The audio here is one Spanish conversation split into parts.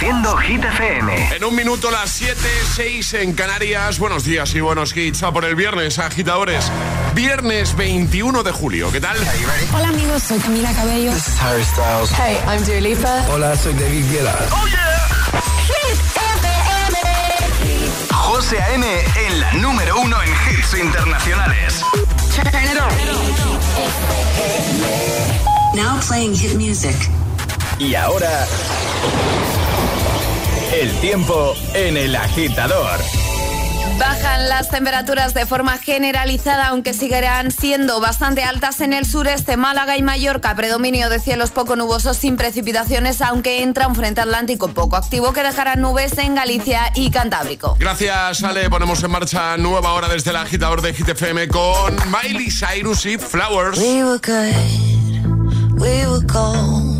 Reproduciendo Hit FM. En un minuto las 7, 6 en Canarias. Buenos días y buenos hits. A por el viernes, agitadores. Viernes 21 de julio. ¿Qué tal? Hola amigos, soy Camila Cabello. This is Harry Styles. Hey, I'm Dua Lipa. Hola, soy David Guetta. ¡Oh, yeah! Hit FM. José A.M. en la número uno en hits internacionales. Turn it on. Now playing hit music. Y ahora... El tiempo en el agitador. Bajan las temperaturas de forma generalizada, aunque seguirán siendo bastante altas en el sureste, Málaga y Mallorca. Predominio de cielos poco nubosos sin precipitaciones, aunque entra un frente atlántico poco activo que dejará nubes en Galicia y Cantábrico. Gracias, Ale. Ponemos en marcha nueva hora desde el agitador de GTFM con Miley Cyrus y Flowers. We were good, we were.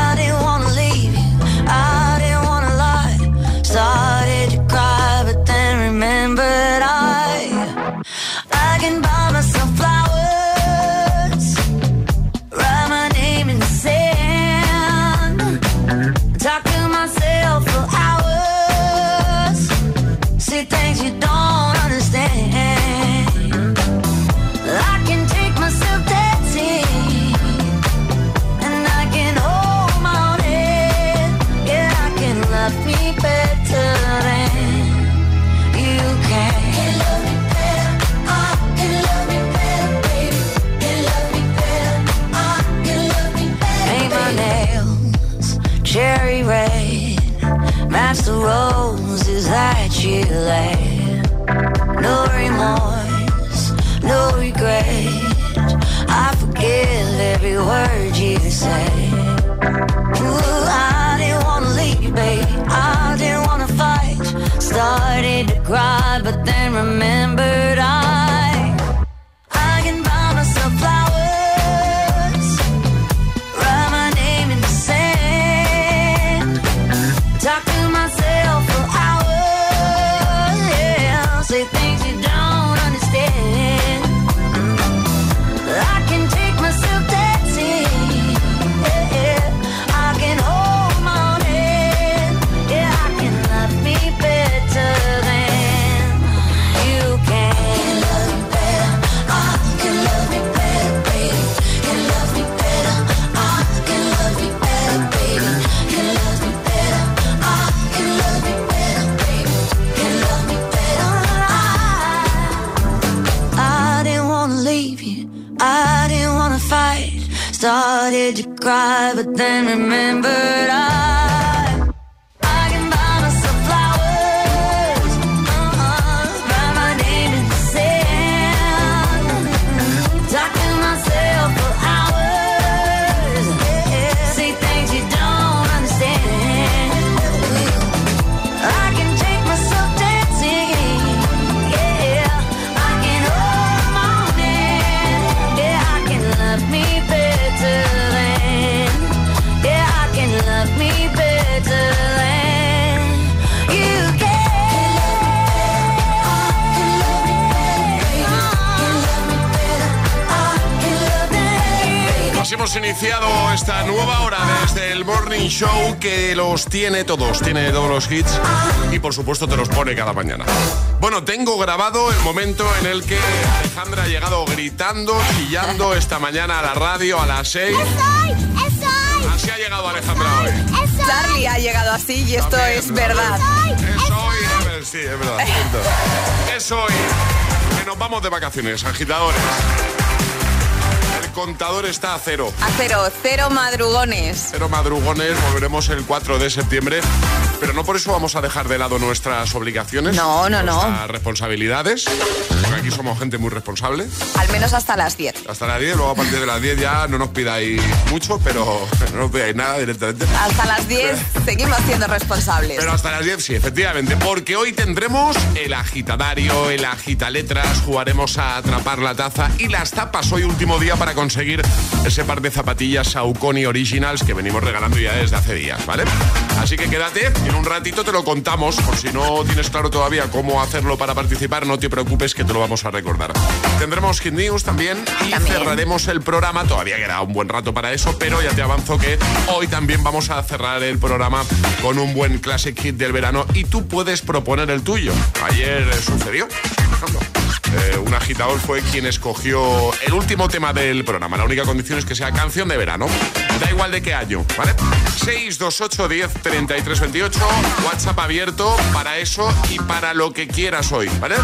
cherry red. Match the roses that you laid. No remorse, no regret. I forgive every word you say. Ooh, I didn't wanna leave, babe. I didn't wanna fight. Started to cry, but then remembered something iniciado esta nueva hora desde el Morning Show que los tiene todos, tiene todos los hits y por supuesto te los pone cada mañana. Bueno, tengo grabado el momento en el que Alejandra ha llegado gritando, chillando esta mañana a la radio a las 6. Así ha llegado Alejandra hoy. Charlie ha llegado así y esto También, es verdad. Es hoy, a ver, sí, es verdad. Es hoy que nos vamos de vacaciones, agitadores. Contador está a cero. A cero, cero madrugones. Cero madrugones, volveremos el 4 de septiembre. Pero no por eso vamos a dejar de lado nuestras obligaciones. No, no, no. Nuestras responsabilidades. Porque aquí somos gente muy responsable. Al menos hasta las 10. Hasta las 10, luego a partir de las 10 ya no nos pidáis mucho, pero no nos pidáis nada directamente. Hasta las 10 seguimos siendo responsables. Pero hasta las 10 sí, efectivamente, porque hoy tendremos el agitadario, el agitaletras, jugaremos a atrapar la taza y las tapas hoy último día para conseguir ese par de zapatillas Saucony Originals que venimos regalando ya desde hace días, ¿vale? Así que quédate En un ratito te lo contamos, por si no tienes claro todavía cómo hacerlo para participar, no te preocupes que te lo vamos a recordar. Tendremos Hit News también y cerraremos el programa, todavía queda un buen rato para eso, pero ya te avanzo que hoy también vamos a cerrar el programa con un buen Classic Hit del verano y tú puedes proponer el tuyo. Ayer sucedió, eh, un agitador fue quien escogió el último tema del programa. La única condición es que sea canción de verano. Da igual de qué año, ¿vale? 628 10 33 28. WhatsApp abierto para eso y para lo que quieras hoy, ¿vale?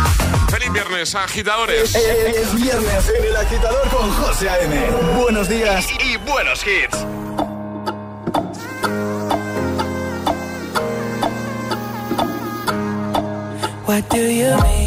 Feliz viernes, agitadores. Es viernes en el agitador con José A.M. Buenos días y buenos hits. What do you mean?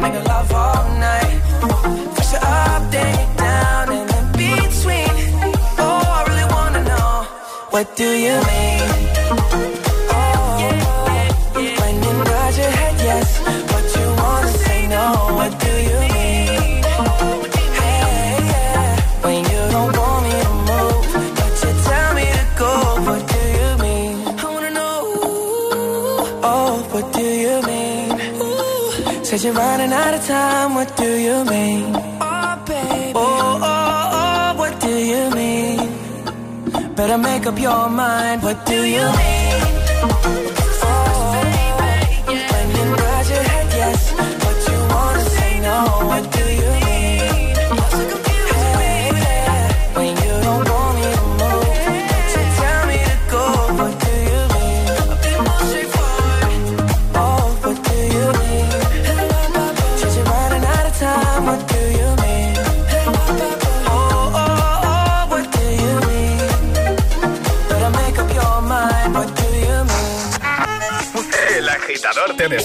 Love all night. Down, between. Oh, I really wanna know, what do you mean? Running out of time. What do you mean? Oh, baby. Oh, oh, oh, what do you mean? Better make up your mind. What do you mean?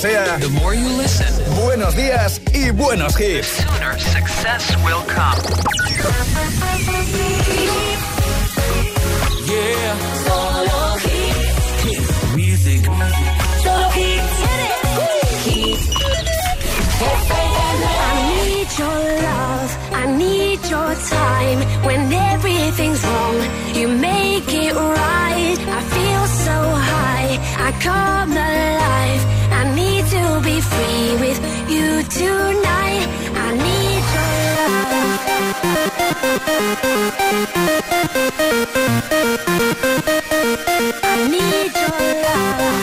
Agitador te desea buenos días y buenos hits. sooner success will come. Music. I need your love, I need your time. When everything's wrong, you make it right. I feel so high, I come alive. will be free with you tonight. I need your love. I need your love.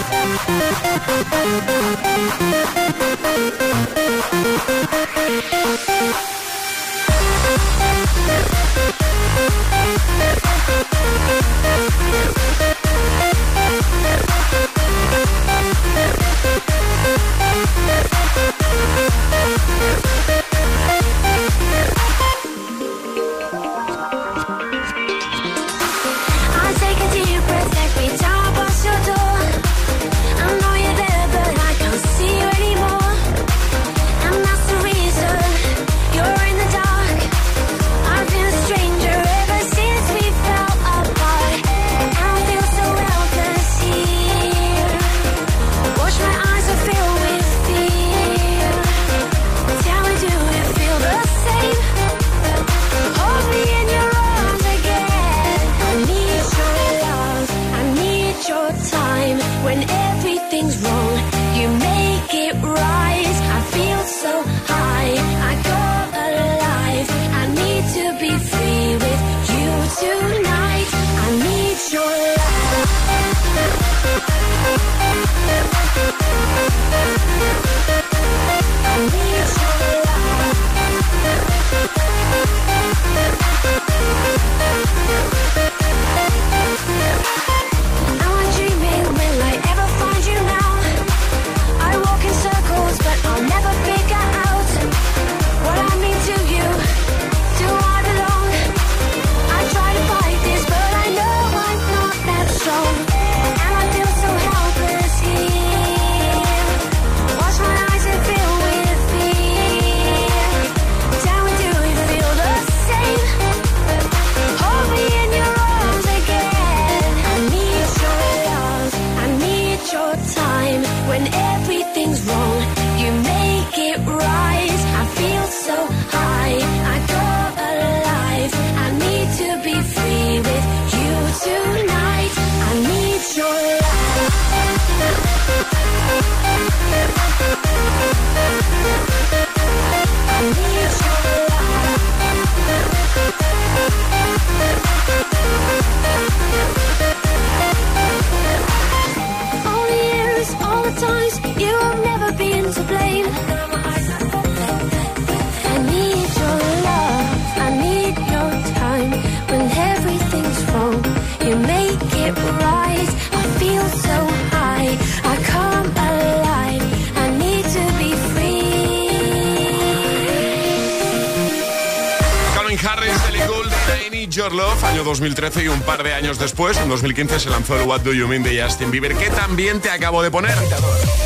2013 y un par de años después, en 2015, se lanzó el What Do You Mean de Justin Bieber, que también te acabo de poner.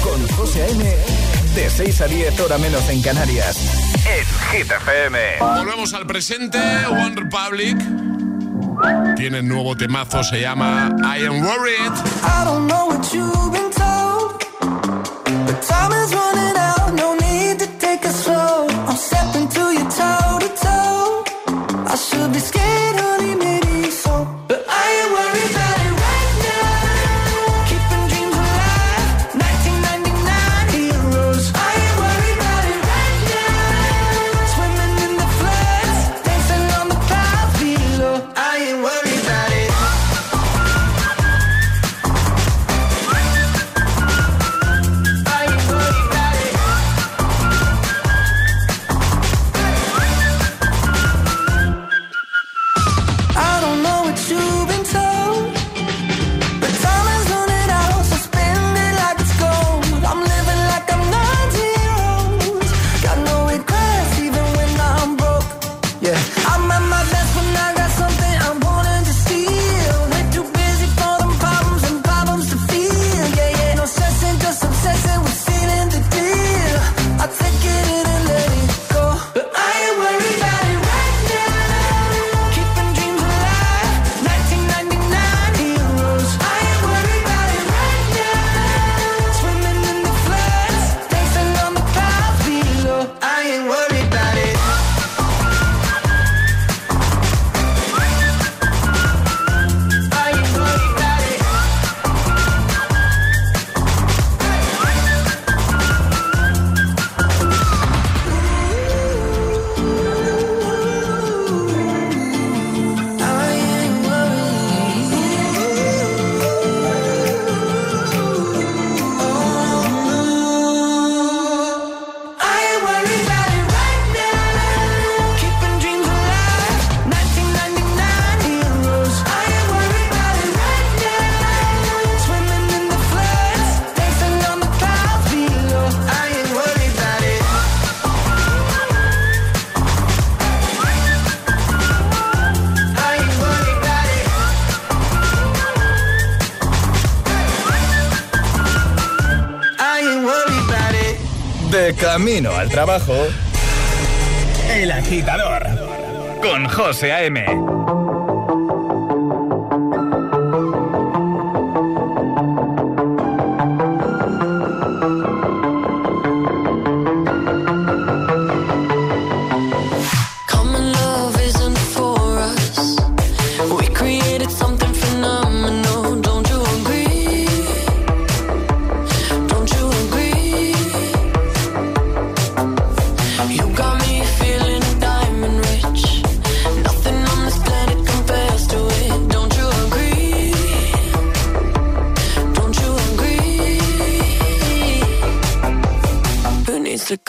Con José A.M., de 6 a 10, hora menos en Canarias. Es Hit Volvemos al presente, One Republic. Tienen nuevo temazo, se llama I Am Worried. I don't know what you've been trabajo. El agitador con José A.M.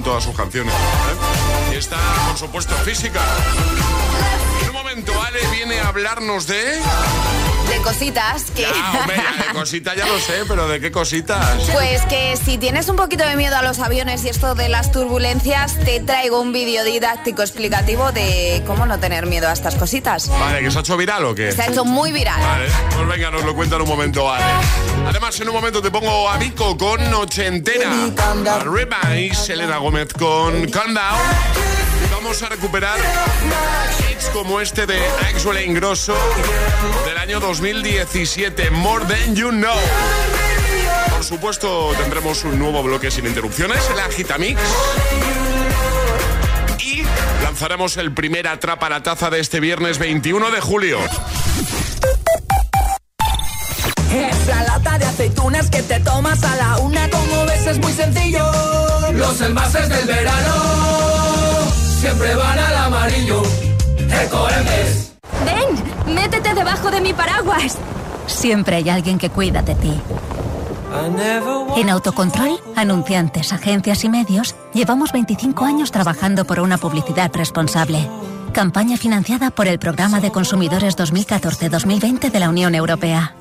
Todas sus canciones. ¿eh? Y está, por supuesto, física. En un momento, Ale viene a hablarnos de... Cositas que... Ya, hombre, ya de cositas ya lo sé, pero ¿de qué cositas? Pues que si tienes un poquito de miedo a los aviones y esto de las turbulencias, te traigo un vídeo didáctico explicativo de cómo no tener miedo a estas cositas. Vale, ¿que se ha hecho viral o qué? Se ha hecho muy viral. Vale, pues venga, nos lo cuenta en un momento, vale. Además, en un momento te pongo a Vico con Ochentera, a Reba y Selena Gómez con Calm Down. Y vamos a recuperar hits como este de Axel Ingrosso del año 2017, More Than You Know. Por supuesto, tendremos un nuevo bloque sin interrupciones, el Agitamix. Y lanzaremos el primer Atrapa la Taza de este viernes 21 de julio. Esa lata de aceitunas que te tomas a la una, como ves, es muy sencillo. Los envases del verano siempre van al amarillo. Ecoembes. Ven, métete debajo de mi paraguas. Siempre hay alguien que cuida de ti. En Autocontrol, anunciantes, agencias y medios, llevamos 25 años trabajando por una publicidad responsable. Campaña financiada por el Programa de Consumidores 2014-2020 de la Unión Europea.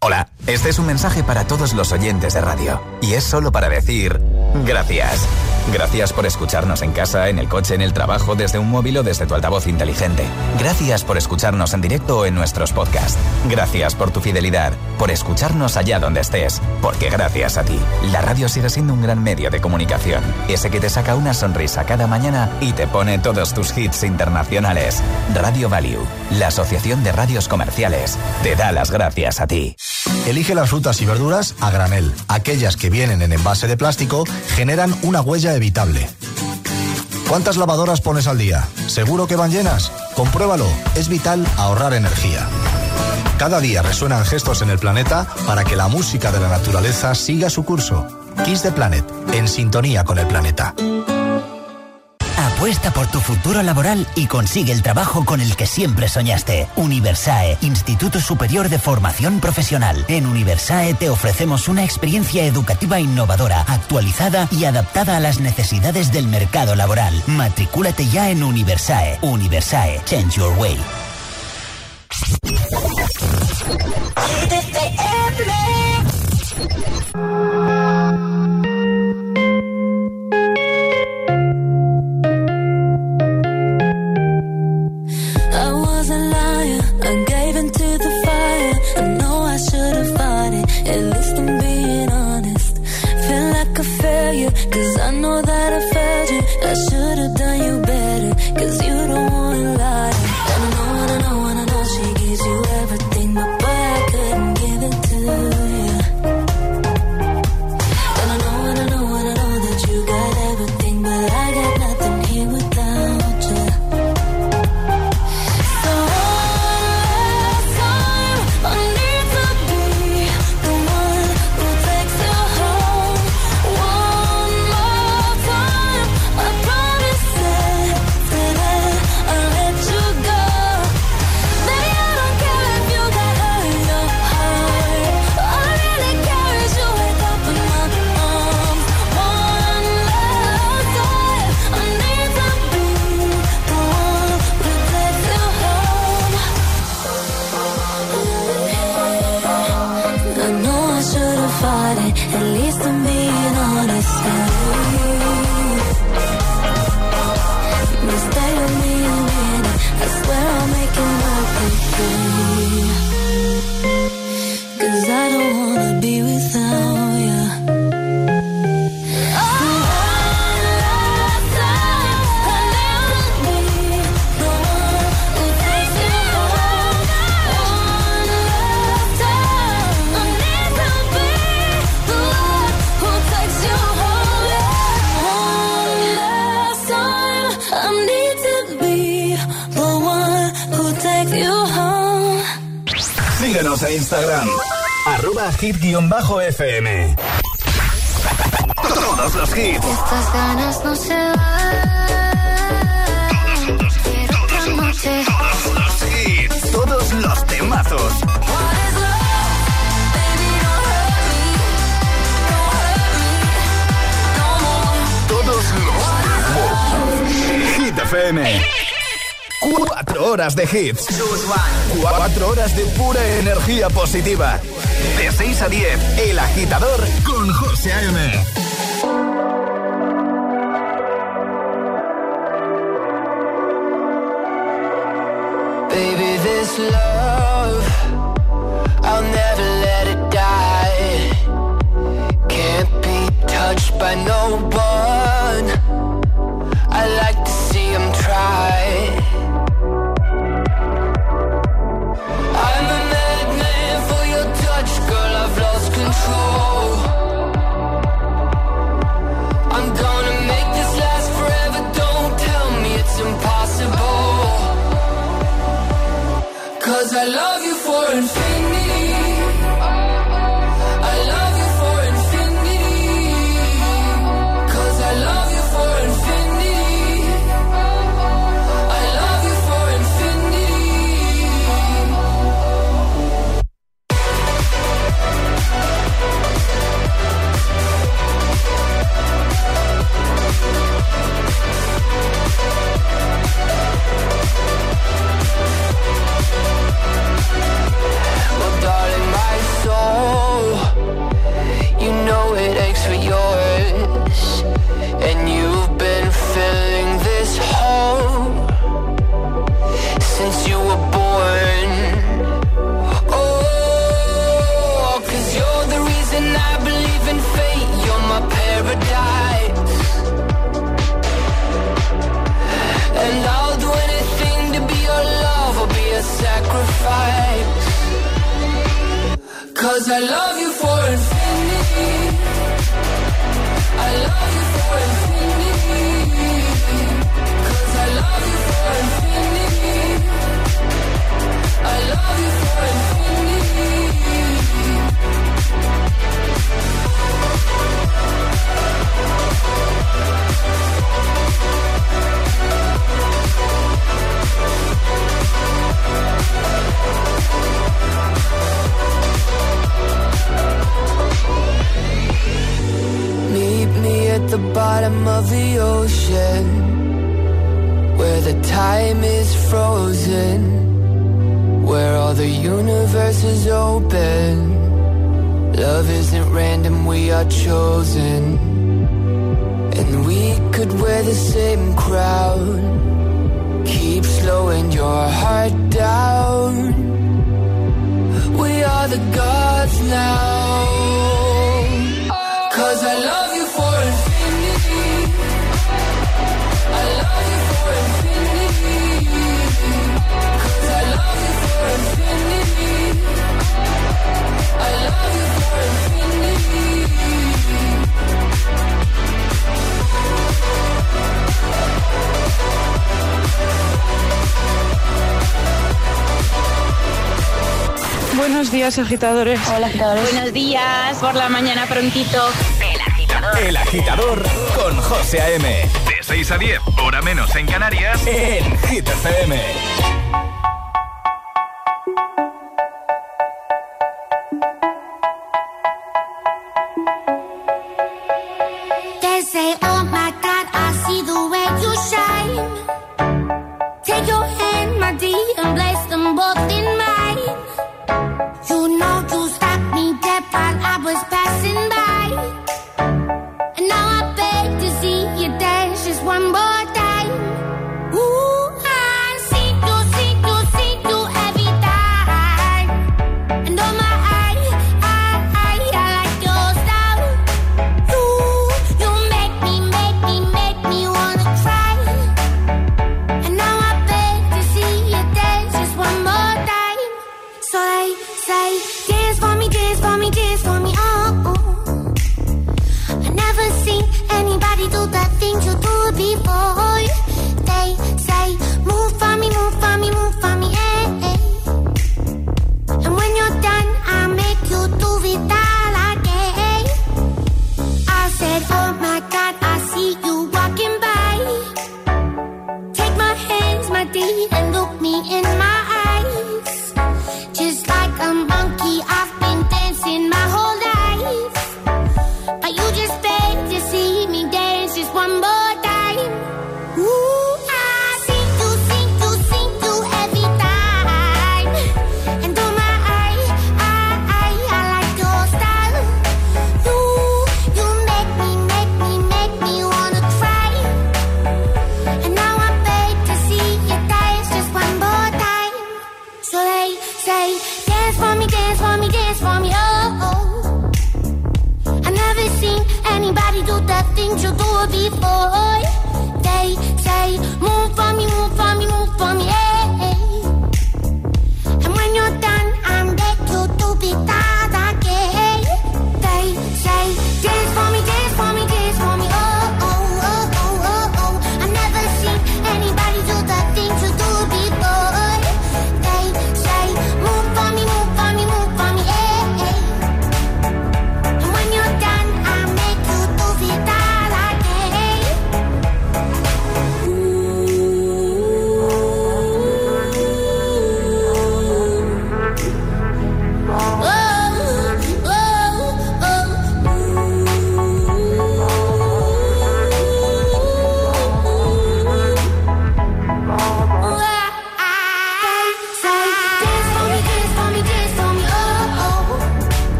Hola, este es un mensaje para todos los oyentes de radio. Y es solo para decir gracias. Gracias por escucharnos en casa, en el coche, en el trabajo, desde un móvil o desde tu altavoz inteligente. Gracias por escucharnos en directo o en nuestros podcasts. Gracias por tu fidelidad, por escucharnos allá donde estés. Porque gracias a ti, la radio sigue siendo un gran medio de comunicación. Ese que te saca una sonrisa cada mañana y te pone todos tus hits internacionales. Radio Value, la Asociación de Radios Comerciales, te da las gracias a ti. Elige las frutas y verduras a granel. Aquellas que vienen en envase de plástico generan una huella evitable. ¿Cuántas lavadoras pones al día? ¿Seguro que van llenas? Compruébalo. Es vital ahorrar energía. Cada día resuenan gestos en el planeta para que la música de la naturaleza siga su curso. Kiss the Planet, en sintonía con el planeta. Apuesta por tu futuro laboral y consigue el trabajo con el que siempre soñaste. Universae, Instituto Superior de Formación Profesional. En Universae te ofrecemos una experiencia educativa innovadora, actualizada y adaptada a las necesidades del mercado laboral. Matricúlate ya en Universae. Universae, Change Your Way. hit-fm. Todos los hits. Estas ganas no se van. Todos, todos, todos los hits. Todos los temazos. Todos los Hit FM. Cuatro horas de hits. Cuatro horas de pura energía positiva. De 6 a 10, El Agitador con José A.M. Baby, this love, I'll never let it die. Can't be touched by no one. I like I love you for infinity. Cause I love you for infinity. I love you for infinity. Cause I love you for infinity. I love you universe is open. Love isn't random, we are chosen. And we could wear the same crown. Keep slowing your heart down. We are the gods now. Cause I love Buenos días, agitadores. Hola, agitadores. Buenos días, por la mañana prontito. El agitador. El agitador con José A.M. De 6 a 10, hora menos en Canarias, en Hit FM.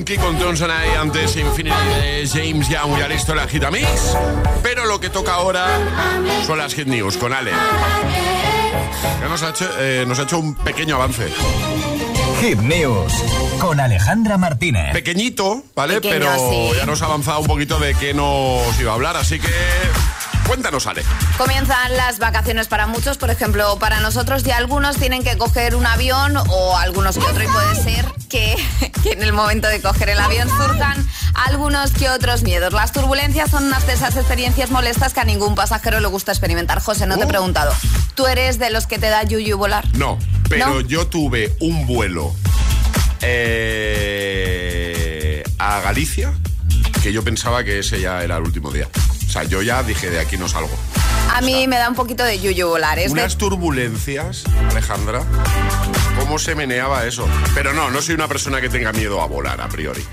Monkey con Johnson ahí antes Infinity de James Young ya listo la Gita Mix. Pero lo que toca ahora son las Hit News con Ale. Que nos ha hecho, eh, nos ha hecho un pequeño avance. Hit News con Alejandra Martínez. Pequeñito, ¿vale? Pequeño, Pero sí. ya nos ha avanzado un poquito de qué nos iba a hablar, así que cuéntanos, Ale. Comienzan las vacaciones para muchos, por ejemplo, para nosotros y algunos tienen que coger un avión o algunos que otro y puede ser que, que en el momento de coger el avión surjan algunos que otros miedos. Las turbulencias son unas de esas experiencias molestas que a ningún pasajero le gusta experimentar. José, no te he Oh. preguntado, ¿tú eres de los que te da yuyu volar? No, pero ¿No? yo tuve un vuelo eh, a Galicia que yo pensaba que ese ya era el último día. O sea, yo ya dije, de aquí no salgo. A mí me da un poquito de yuyu volar. Es de Unas turbulencias, Alejandra. ¿Cómo se meneaba eso? Pero no, no soy una persona que tenga miedo a volar a priori.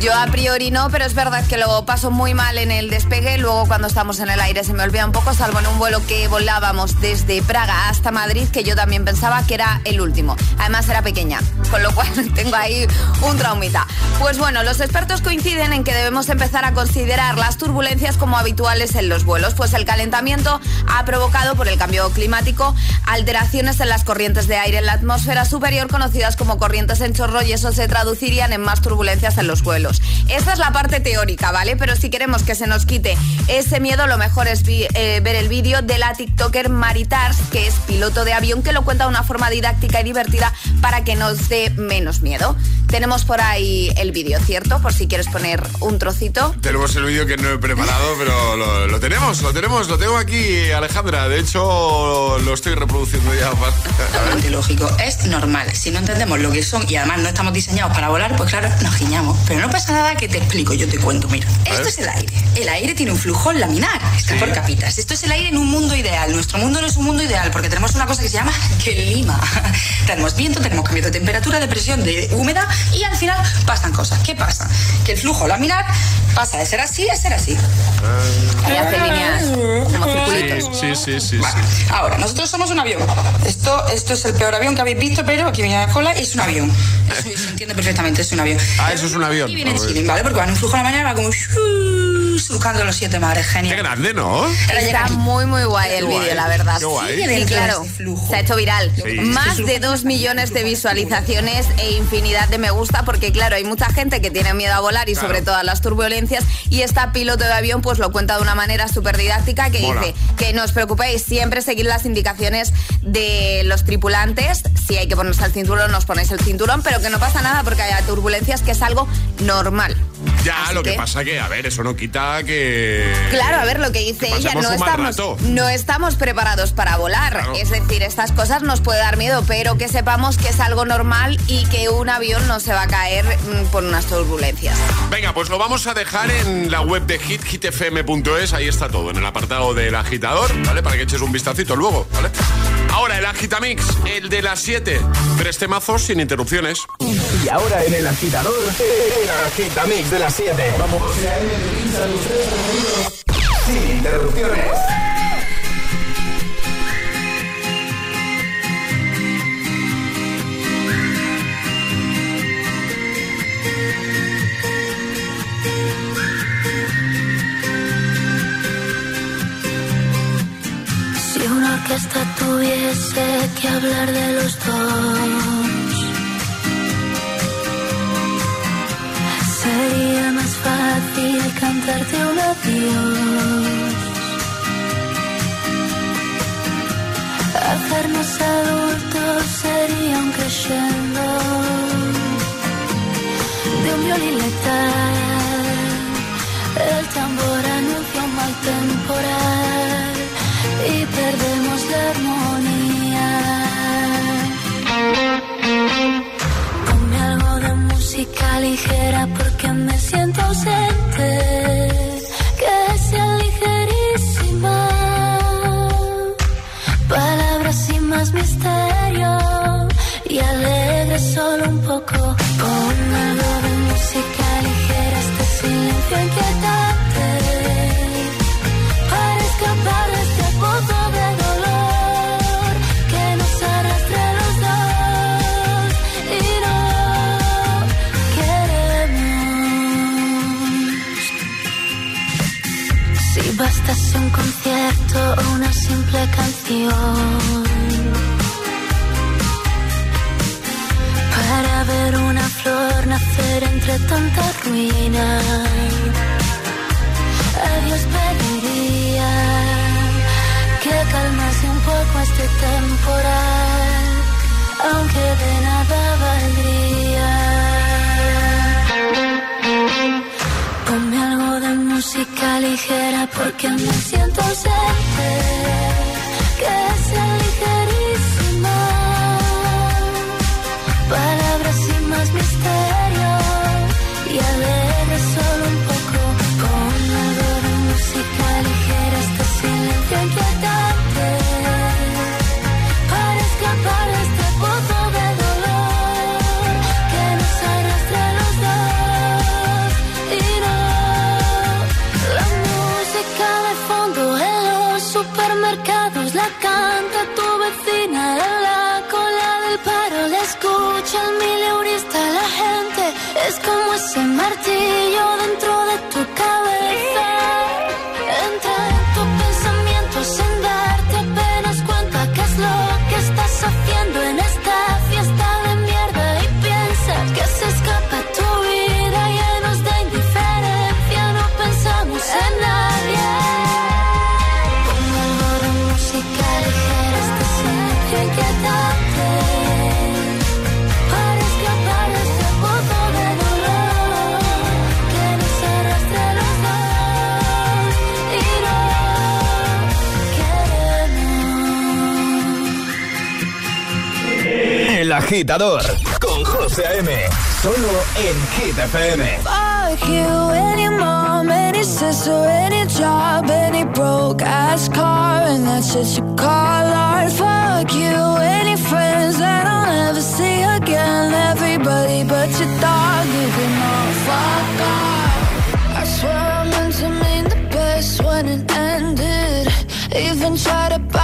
Yo a priori no, pero es verdad que lo paso muy mal en el despegue. Luego cuando estamos en el aire se me olvida un poco, salvo en un vuelo que volábamos desde Praga hasta Madrid, que yo también pensaba que era el último. Además era pequeña, con lo cual tengo ahí un traumita. Pues bueno, los expertos coinciden en que debemos empezar a considerar las turbulencias como habituales en los vuelos, pues el calentamiento ha provocado por el cambio climático alteraciones en las corrientes de aire en la atmósfera superior conocidas como corrientes en chorro y eso se traducirían en más turbulencias en los vuelos. Esta es la parte teórica, ¿vale? Pero si queremos que se nos quite ese miedo, lo mejor es vi- eh, ver el vídeo de la TikToker Maritars, que es piloto de avión, que lo cuenta de una forma didáctica y divertida para que nos dé menos miedo. Tenemos por ahí el vídeo, ¿cierto? Por si quieres poner un trocito. Tenemos el vídeo que no he preparado, pero lo, lo tenemos, lo tenemos, lo tengo aquí, Alejandra. De hecho, lo estoy reproduciendo ya. Totalmente lógico, es normal. Si no entendemos lo que son y además no estamos diseñados para volar, pues claro, nos giñamos. Pero no pasa nada que te explico, yo te cuento. Mira, esto es el aire. El aire tiene un flujo laminar, está por capitas. Esto es el aire en un mundo ideal. Nuestro mundo no es un mundo ideal porque tenemos una cosa que se llama clima. tenemos viento, tenemos cambio de temperatura, de presión, de humedad y al final pasan cosas. ¿Qué pasa? Que el flujo laminar pasa de ser así a ser así. Ahí hace líneas como circulitos. Sí, sí, sí, sí. Ahora, nosotros somos un avión. Esto, esto es el peor avión que habéis visto, pero aquí viene la cola y es un avión. Eso se entiende perfectamente, es un avión. Ah, eso es un avión. Y viene el chilling, ¿vale? Porque va en un flujo a la mañana, va como shuu, surcando los siete mares, Qué genial. grande, ¿no? Está muy, muy guay el Qué vídeo, la verdad. qué guay. Sí, claro. este. Se ha hecho viral. Sí. Más de dos millones de visualizaciones e infinidad de me gusta, porque claro, hay mucha gente que tiene miedo a volar y Claro. sobre todo a las turbulencias. Y esta piloto de avión pues lo cuenta de una manera súper didáctica que Mola. dice que no os preocupéis, siempre seguid las indicaciones de los tripulantes. Si hay que ponerse el cinturón, nos ponéis el cinturón, pero que no pasa nada porque haya turbulencias, que es algo normal. Ya, Así lo que, que- pasa que, a ver, eso no quita que... Claro, a ver lo que dice Que ella, no estamos, no estamos preparados para volar. Claro. Es decir, estas cosas nos puede dar miedo, pero que sepamos que es algo normal y que un avión no se va a caer mm, por unas turbulencias. Venga, pues lo vamos a dejar en la web de hit, hitfm.es, ahí está todo, en el apartado del agitador, ¿vale? Para que eches un vistacito luego, ¿vale? Ahora, el agitamix, el de las 7, tres temazos sin interrupciones. Y ahora en el agitador, el agitamix de las 7. Vamos. Sin interrupciones. Orquesta tuviese que hablar de los dos, sería más fácil cantarte un adiós. Hacernos adultos sería un crescendo de un violín letal. El tambor anuncia un mal temporal y perdemos la armonía. Ponme algo de música ligera porque me siento ausente. Concierto o una simple canción para ver una flor nacer entre tanta ruina. A Dios pediría que calmase un poco este temporal, aunque de nada valdría. Música ligera porque me siento ausente. Que sea ligerísima. Palabras sin más misterio y solo agitador con José A.M. Solo en Hit FM. Fuck you, any mom, any sister, any job, any broke ass car, and that's shit you call art. Fuck you, any friends that I'll never see again. Everybody but your dog, you can all fuck off. I swear I meant to mean the best when it ended. Even tried to bite my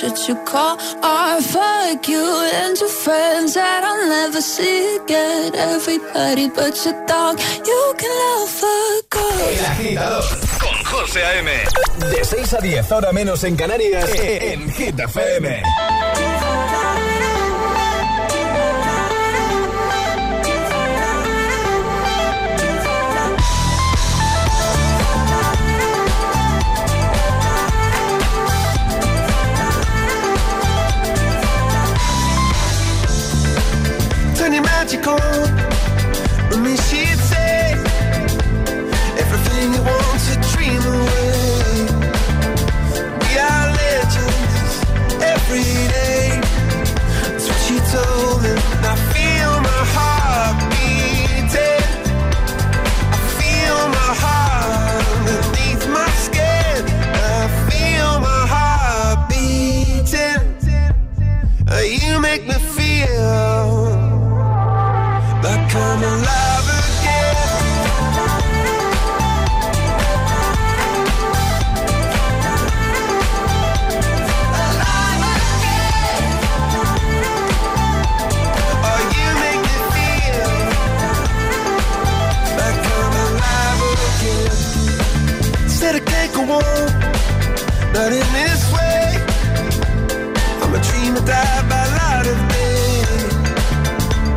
what you call art. Fuck you and your friends that I'll never see again. Everybody but your dog, you can love a girl. El agitador con José A.M. De 6 a 10, ahora menos en Canarias, en Hit FM. Turn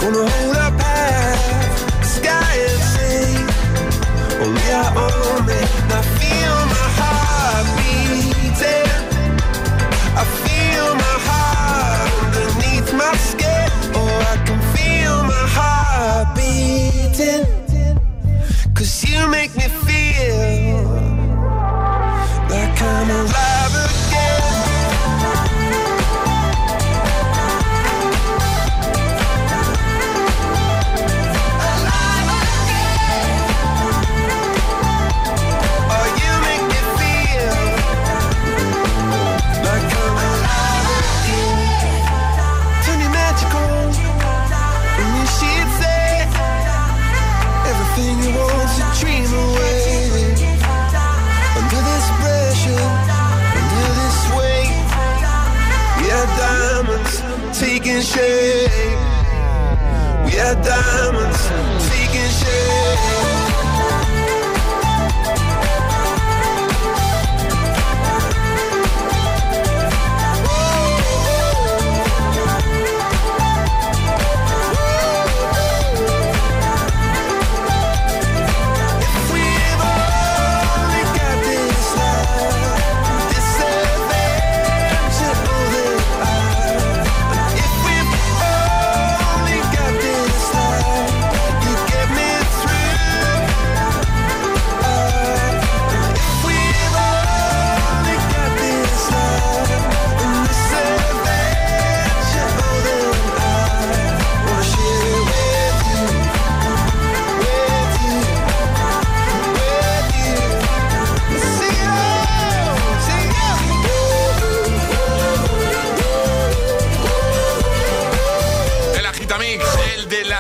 Gonna hold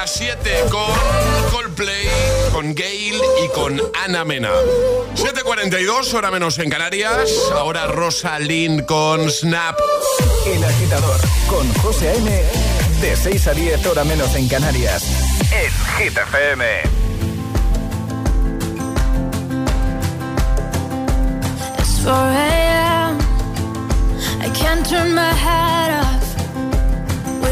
las 7 con Coldplay, con Gail y con Ana Mena. 7.42, hora menos en Canarias. Ahora Rosalind con Snap. El agitador con José A.M. De 6 a 10, hora menos en Canarias, en Hit FM. It's 4 a.m. I can't turn my head off.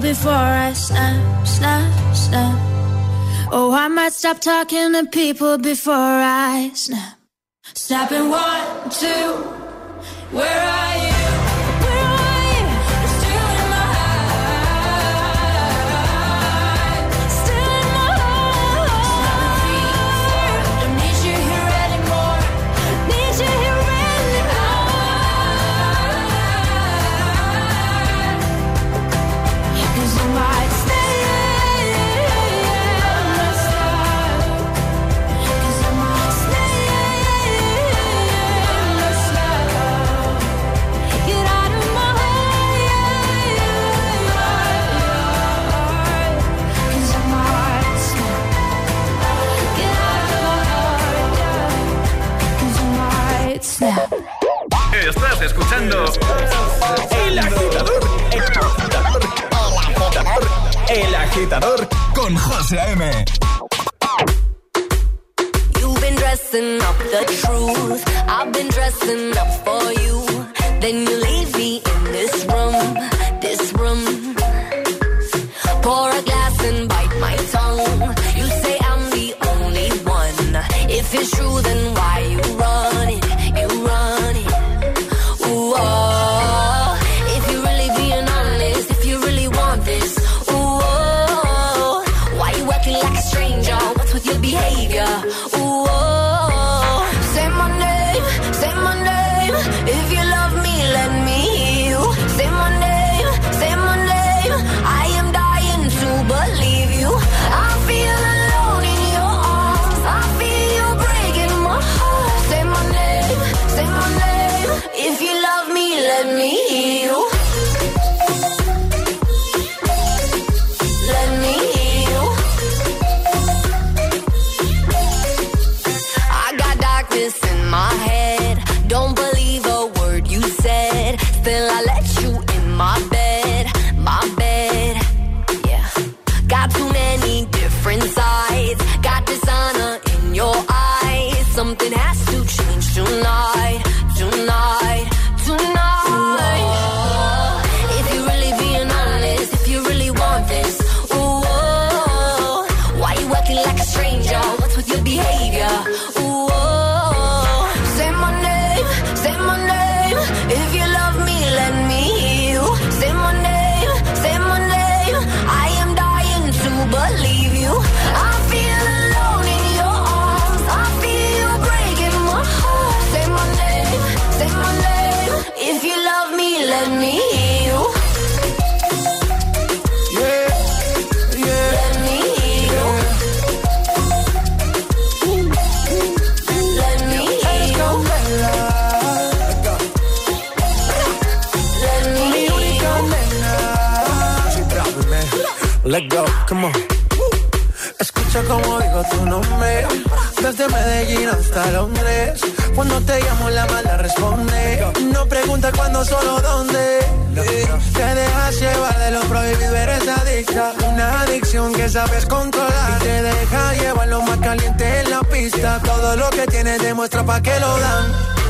before I snap, snap, snap. Oh, I might stop talking to people before I snap. Snap Snapping one, two. Where are Agitador con José A.M. You've been dressing up the truth. I've been dressing up for you. Then you leave behavior? Hasta Londres. Cuando te llamo la mala responde. No pregunta cuándo, solo dónde. Te dejas llevar de lo prohibido, eres adicta. Una adicción que sabes controlar. Y te deja llevar lo más caliente en la pista. Todo lo que tienes demuestra pa' que lo dan.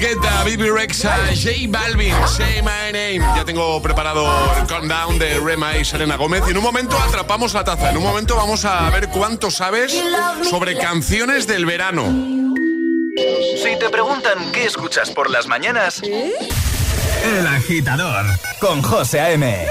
I Guetta, Bibi Rexa, J Balvin, Say My Name. Ya tengo preparado el countdown de Rema y Serena Gómez. Y en un momento atrapamos la taza. En un momento vamos a ver cuánto sabes sobre canciones del verano. Si te preguntan qué escuchas por las mañanas, El Agitador con José A.M.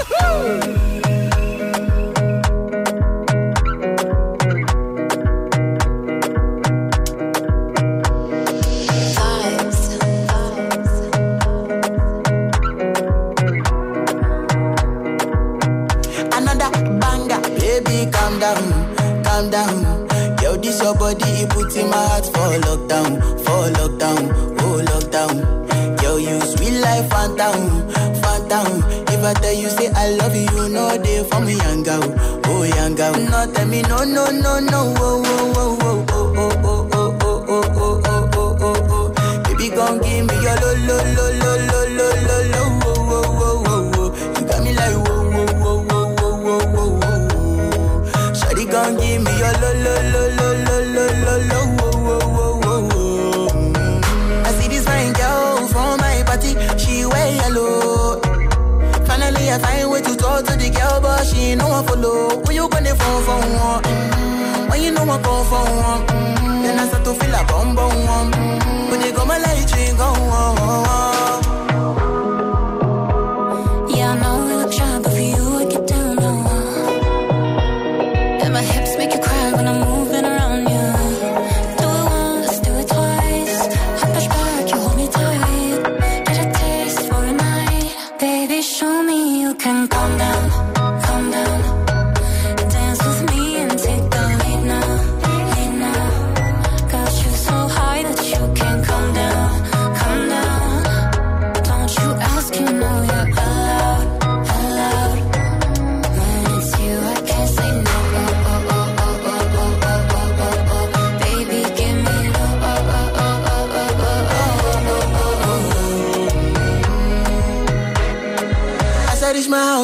down, calm down. Yo, this your body, it puts in my heart for lockdown, for lockdown, oh lockdown. Yo, you sweet life, phantom, phantom. If I tell you say I love you, you know they for me, young girl, oh young girl. No, tell me no, no, no, no, oh, oh, oh, oh, oh, oh, oh, oh, oh, oh, oh, oh, oh, oh, oh. Baby, gon' give me your lo, lo, lo, I see this fine girl from my party, she wear yellow. Finally, I find way to talk to the girl, but she no one follow. Who you gonna phone for one? When you know I come for one, then I start to feel a bum bum one. When you come my light, you go on.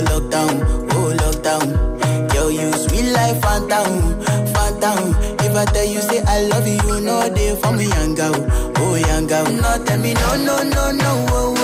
for lockdown, oh lockdown. Yo, you sweet life, phantom, phantom. If I tell you say I love you, know they for me, young oh young. No, tell me no, no, no, no, oh, oh, oh,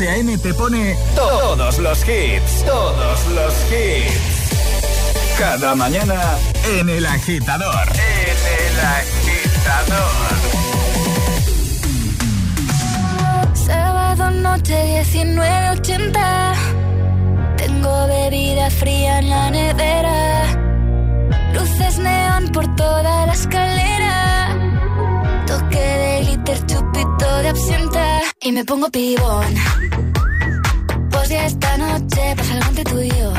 José A.M. te pone todos los hits, todos los hits. Cada mañana en El Agitador. En El Agitador. Sábado noche 19.80 Tengo bebida fría en la nevera Luces neón por toda la escalera Toque de glitter, chupito de absenta Y me pongo pibón esta noche pasa algo entre tú y yo.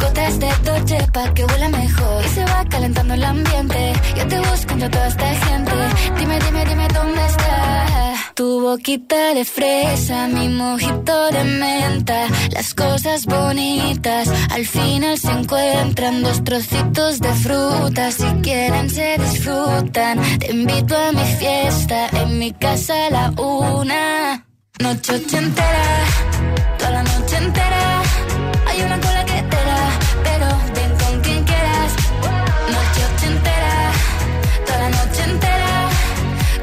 Gotas de Dolce pa' que huela mejor. Y se va calentando el ambiente. Yo te busco entre toda esta gente. Dime, dime, dime dónde está Tu boquita de fresa, mi mojito de menta. Las cosas bonitas al final se encuentran. Dos trocitos de fruta, si quieren se disfrutan. Te invito a mi fiesta, en mi casa a la una Noche ochentera, toda la noche entera. Hay una cola que te pero ven con quien quieras. Noche ochentera, toda la noche entera.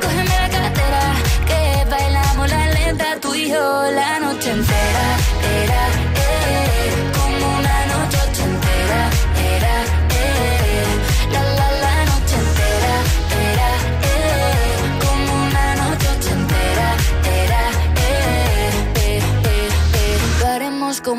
Cógeme la cartera, que bailamos la lenta Tú y yo la noche entera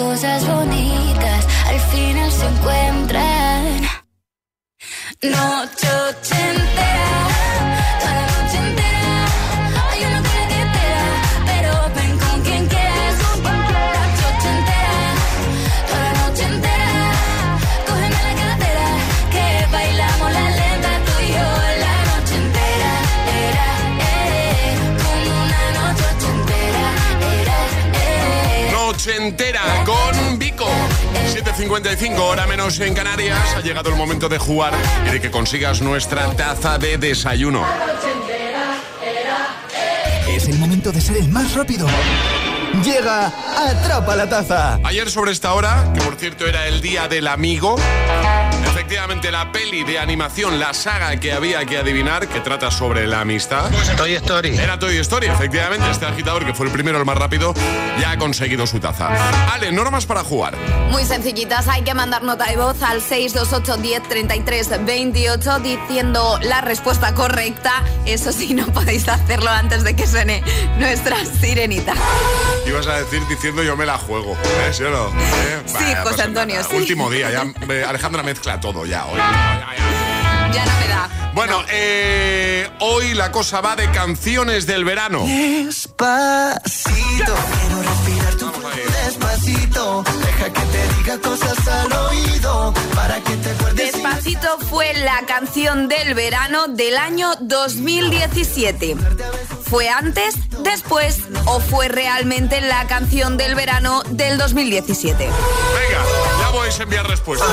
Las cosas bonitas 7.55, hora menos en Canarias. Ha llegado el momento de jugar y de que consigas nuestra taza de desayuno. Es el momento de ser el más rápido. Llega Atrapa la Taza. Ayer sobre esta hora, que por cierto era el día del amigo, efectivamente la peli de animación, la saga que había que adivinar, que trata sobre la amistad. Toy Story. Era Toy Story, efectivamente. Este agitador, que fue el primero, el más rápido, ya ha conseguido su taza. Ale, normas para jugar. Muy sencillitas, hay que mandar nota de voz al 628 10 33 28 diciendo la respuesta correcta. Eso sí, no podéis hacerlo antes de que suene nuestra sirenita. Ibas a decir diciendo yo me la juego. ¿eh? ¿Sí o no? ¿Eh? Sí, José Antonio, sí. Último día, ya eh, Alejandra mezcla todo ya hoy. Ya no me da. Bueno, eh, hoy la cosa va de canciones del verano. Despacito, quiero respirar tu despacito. Deja que te diga cosas al oído para que te acuerdes. Despacito fue la canción del verano del año 2017. ¿Fue antes, después o fue realmente la canción del verano del 2017? Venga, podéis enviar respuestas.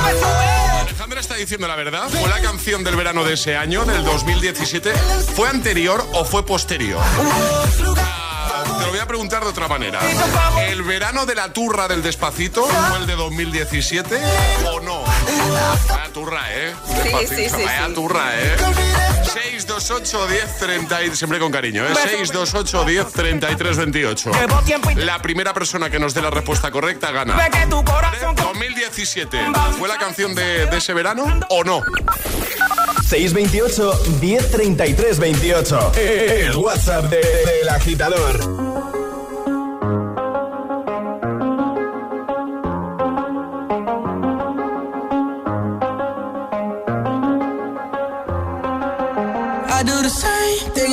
Alejandra está diciendo la verdad. ¿Fue la canción del verano de ese año, del 2017? ¿Fue anterior o fue posterior? Ah, Te lo voy a preguntar de otra manera. ¿El verano de la turra del despacito fue el de 2017 o no? Vaya turra, ¿eh? Sí, Despacito, sí, sí, Vaya sí. turra, ¿eh? 628 10 30 y siempre con cariño, ¿eh? 628 10 33 28. La primera persona que nos dé la respuesta correcta gana. 2017. ¿Fue la canción de, de ese verano o no? 628 1033 28. El WhatsApp de- del agitador.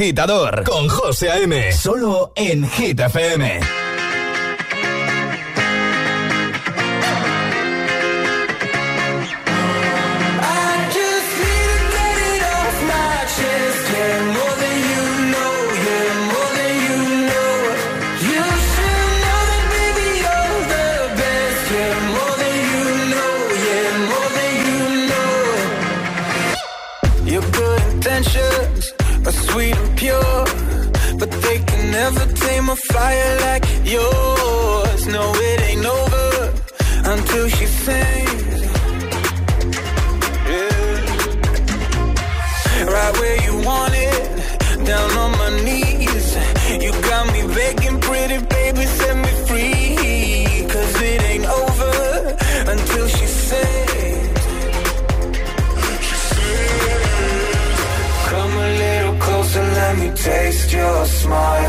agitador con José A.M. Solo en Hit. A fire like yours. No, it ain't over until she sings. right where you want it, down on my knees. You got me begging, pretty baby, set me free. Cause it ain't over until she says, Come a little closer, let me taste your smile.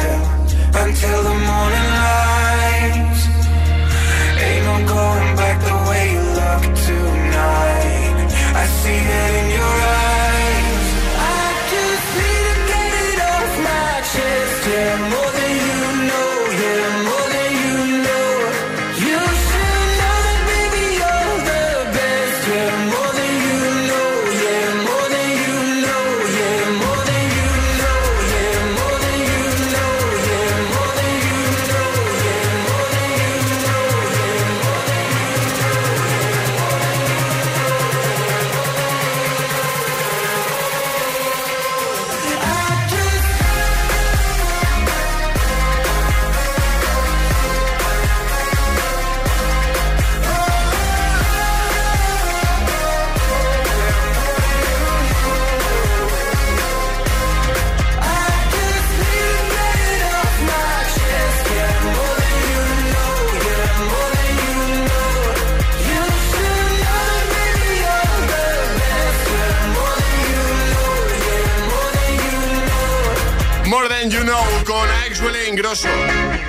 More